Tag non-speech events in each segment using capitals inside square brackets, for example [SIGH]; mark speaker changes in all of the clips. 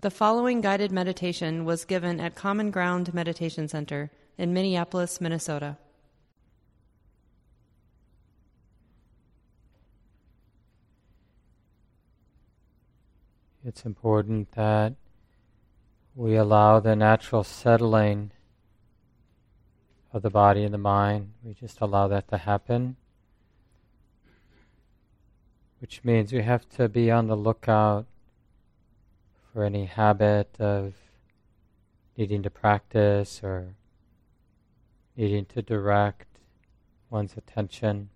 Speaker 1: The following guided meditation was given at Common Ground Meditation Center in Minneapolis, Minnesota.
Speaker 2: It's important that we allow the natural settling of the body and the mind. We just allow that to happen. Which means we have to be on the lookout for any habit of needing to practice or needing to direct one's attention.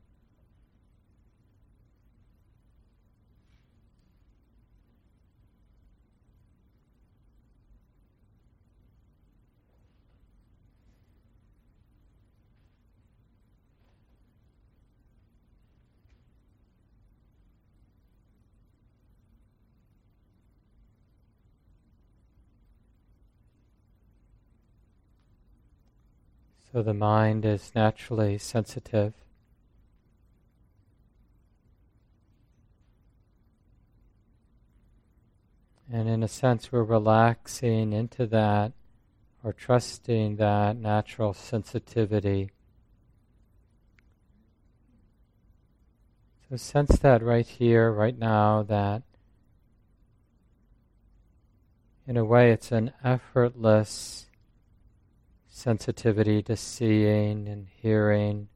Speaker 2: So the mind is naturally sensitive. And in a sense, we're relaxing into that or trusting that natural sensitivity. So sense that right here, right now, that in a way it's an effortless sensitivity to seeing and hearing.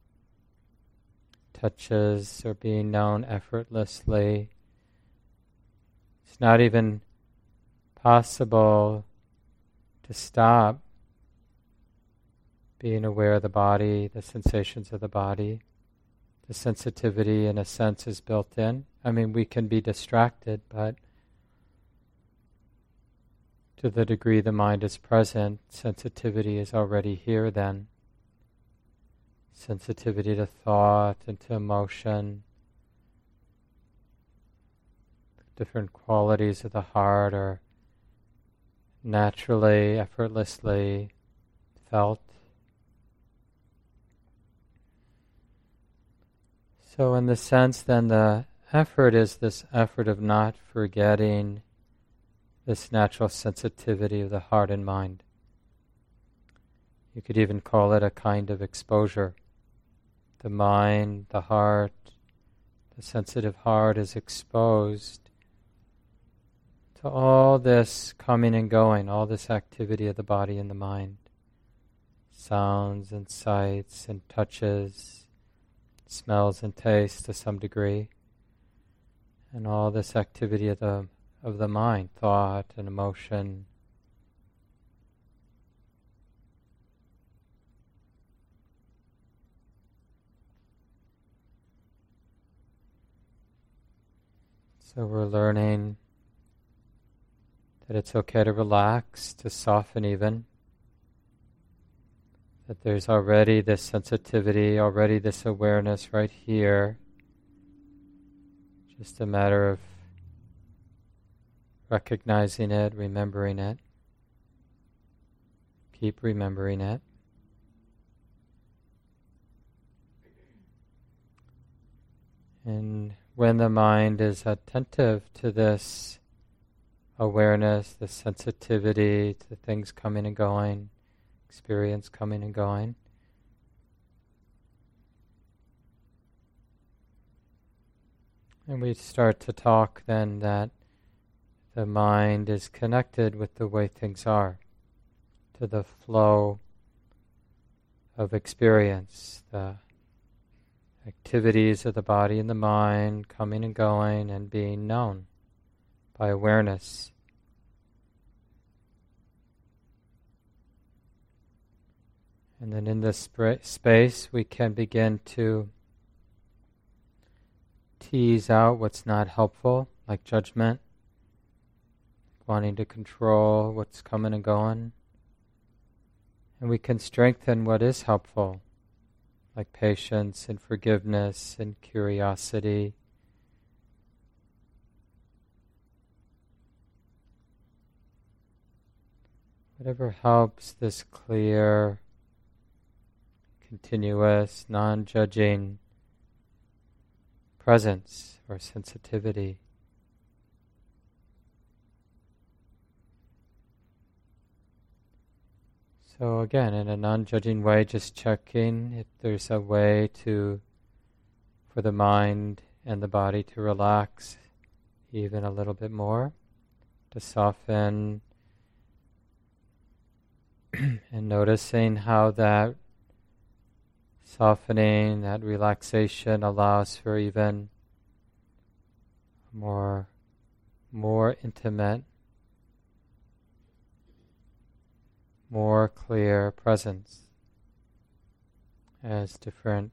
Speaker 2: Touches are being known effortlessly. It's not even possible to stop being aware of the body, the sensations of the body. The sensitivity, in a sense, is built in. I mean, we can be distracted, but to the degree the mind is present, sensitivity is already here then. Sensitivity to thought and to emotion. Different qualities of the heart are naturally, effortlessly felt. So, in the sense, then, the effort is this effort of not forgetting this natural sensitivity of the heart and mind. You could even call it a kind of exposure. The mind, the heart, the sensitive heart is exposed to all this coming and going, all this activity of the body and the mind. Sounds and sights and touches, smells and tastes to some degree, and all this activity of the of the mind, thought and emotion. So we're learning that it's okay to relax, to soften even. That there's already this sensitivity, already this awareness right here. Just a matter of recognizing it, remembering it. Keep remembering it. And when the mind is attentive to this awareness, the sensitivity to things coming and going, experience coming and going, and we start to talk then that the mind is connected with the way things are, to the flow of experience, the activities of the body and the mind coming and going and being known by awareness. And then in this sp- space, we can begin to tease out what's not helpful, like judgment, wanting to control what's coming and going. And we can strengthen what is helpful, like patience and forgiveness and curiosity. Whatever helps this clear, continuous, non judging presence or sensitivity. So again, in a non-judging way, just checking if there's a way to, for the mind and the body to relax even a little bit more, to soften, [CLEARS THROAT] and noticing how that softening, that relaxation allows for even more, more intimate more clear presence as different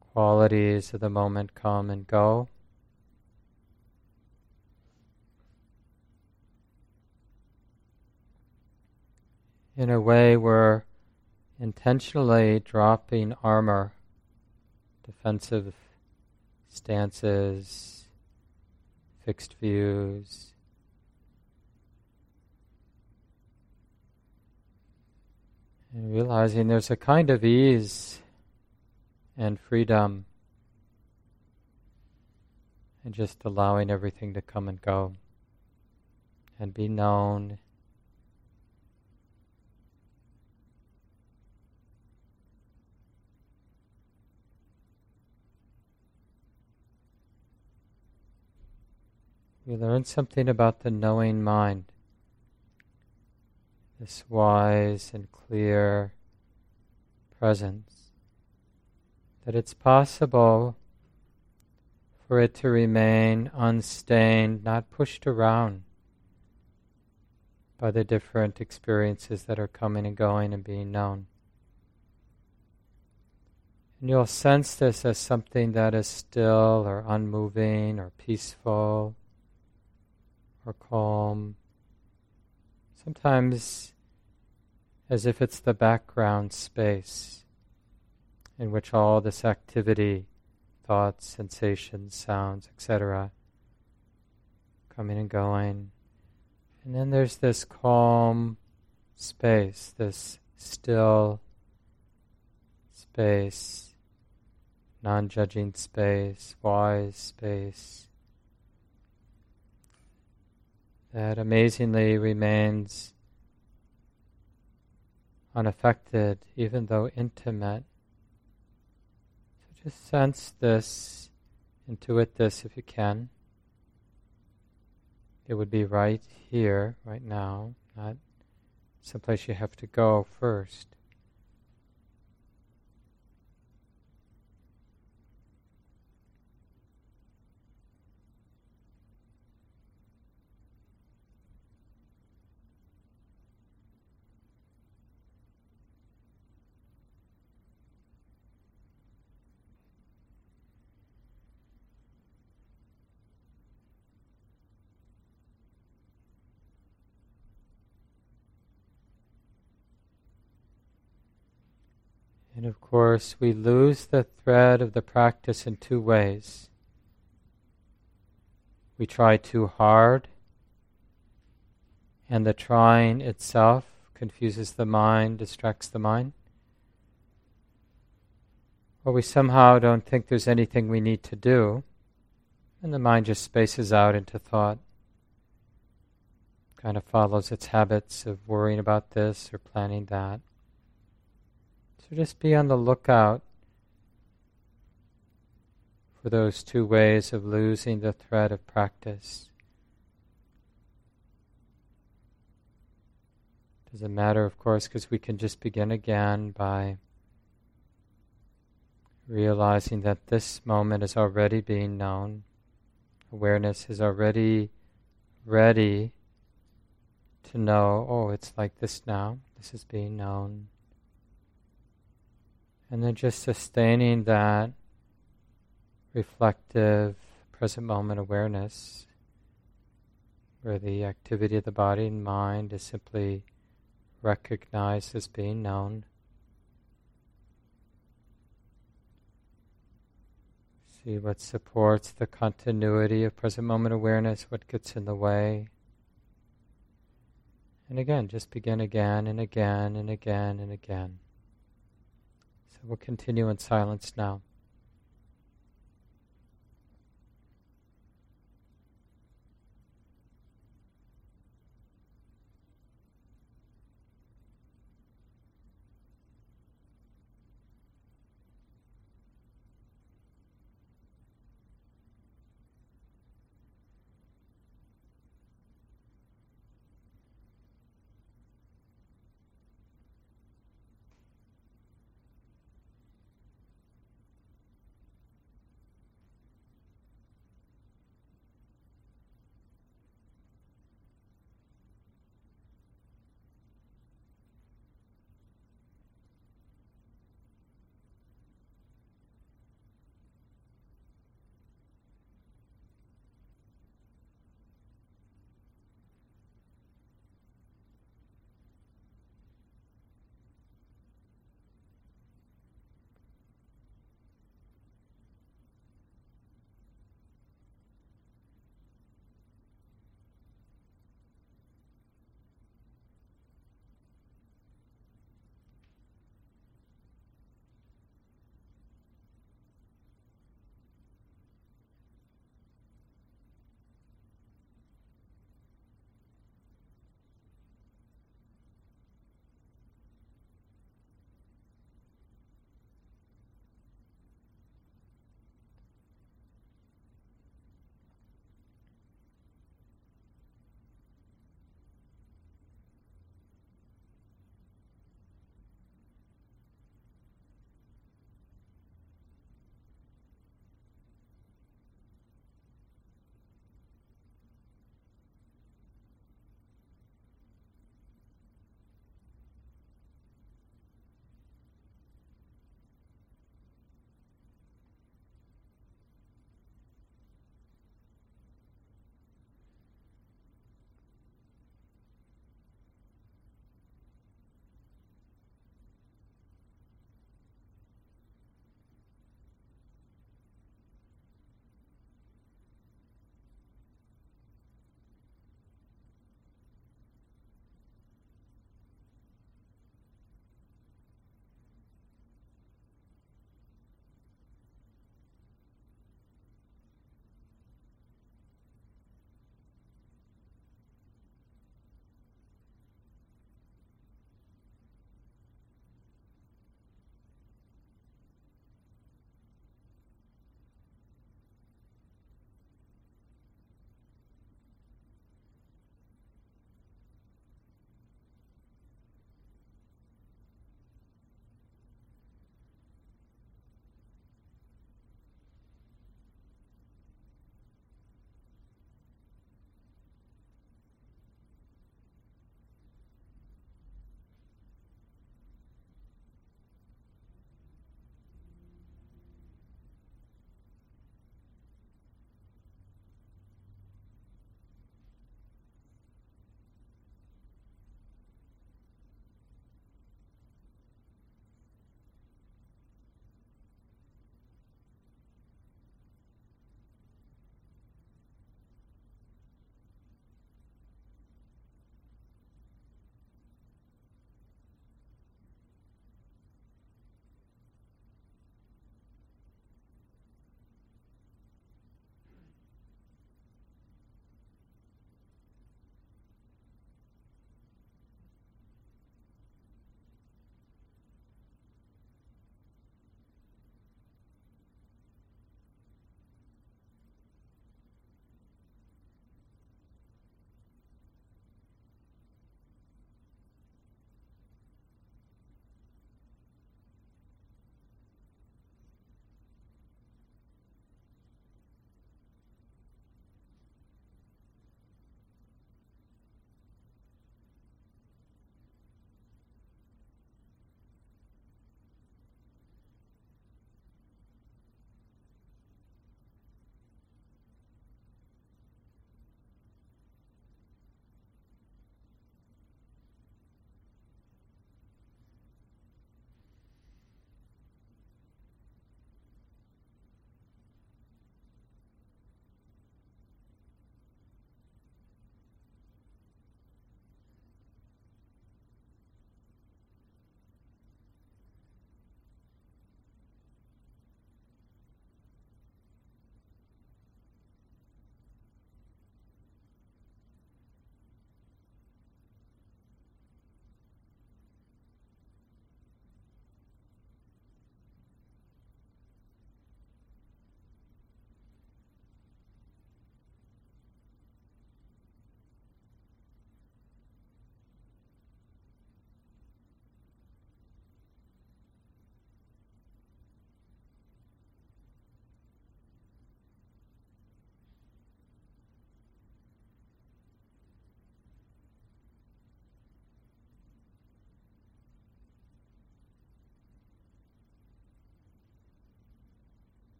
Speaker 2: qualities of the moment come and go. In a way, we're intentionally dropping armor, defensive stances, fixed views, And realizing there's a kind of ease and freedom and just allowing everything to come and go and be known. We learn something about the knowing mind this wise and clear presence, that it's possible for it to remain unstained, not pushed around by the different experiences that are coming and going and being known. And you'll sense this as something that is still or unmoving or peaceful or calm sometimes as if it's the background space in which all this activity, thoughts, sensations, sounds, etc., coming and going. And then there's this calm space, this still space, non judging space, wise space that amazingly remains unaffected, even though intimate. So just sense this, intuit this if you can. It would be right here, right now, not someplace you have to go first. Course, we lose the thread of the practice in two ways. We try too hard, and the trying itself confuses the mind, distracts the mind. Or we somehow don't think there's anything we need to do, and the mind just spaces out into thought. Kind of follows its habits of worrying about this or planning that. So just be on the lookout for those two ways of losing the thread of practice. Doesn't matter, of course, because we can just begin again by realizing that this moment is already being known. Awareness is already ready to know, oh, it's like this now. This is being known. And then just sustaining that reflective present moment awareness, where the activity of the body and mind is simply recognized as being known. See what supports the continuity of present moment awareness, what gets in the way. And again, just begin again and again and again and again. We'll continue in silence now.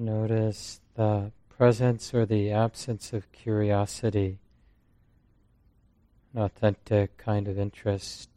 Speaker 2: Notice the presence or the absence of curiosity, an authentic kind of interest.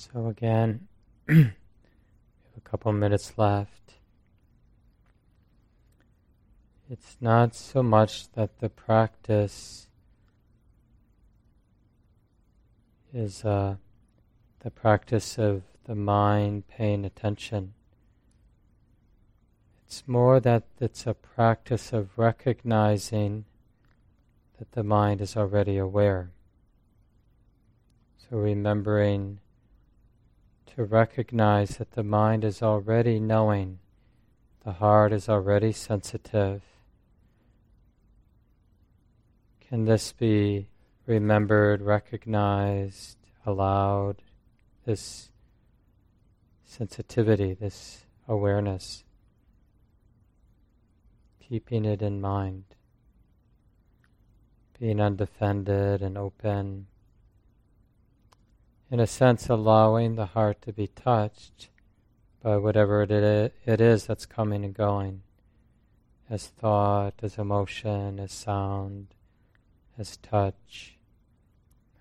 Speaker 2: So again, [CLEARS THROAT] we have a couple minutes left. It's not so much that the practice is uh, the practice of the mind paying attention. It's more that it's a practice of recognizing that the mind is already aware. So remembering to recognize that the mind is already knowing, the heart is already sensitive, can this be remembered, recognized, allowed? This sensitivity, this awareness, keeping it in mind, being undefended and open. In a sense, allowing the heart to be touched by whatever it is that's coming and going, as thought, as emotion, as sound, as touch,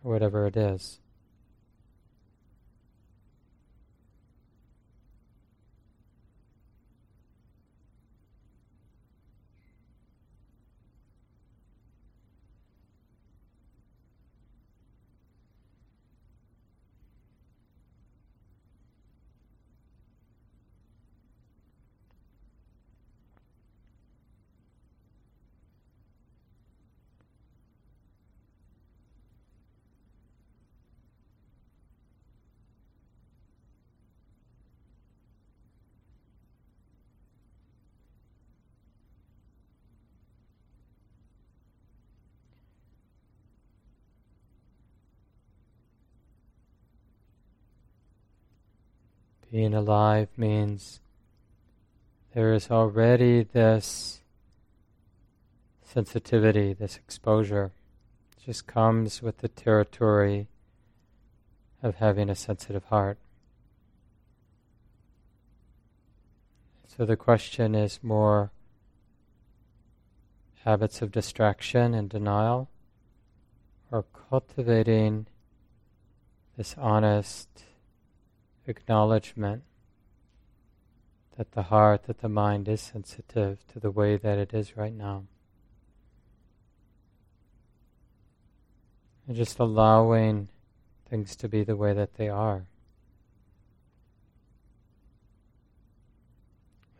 Speaker 2: whatever it is. Being alive means there is already this sensitivity, this exposure. It just comes with the territory of having a sensitive heart. So the question is more habits of distraction and denial, or cultivating this honest acknowledgement that the heart, that the mind is sensitive to the way that it is right now. And just allowing things to be the way that they are.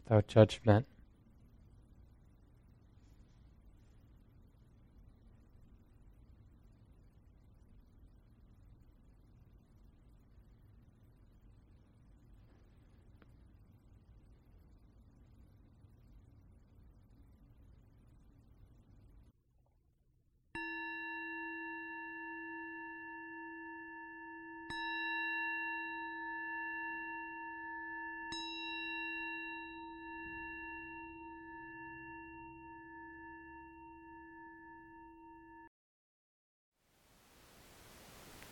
Speaker 2: Without judgment.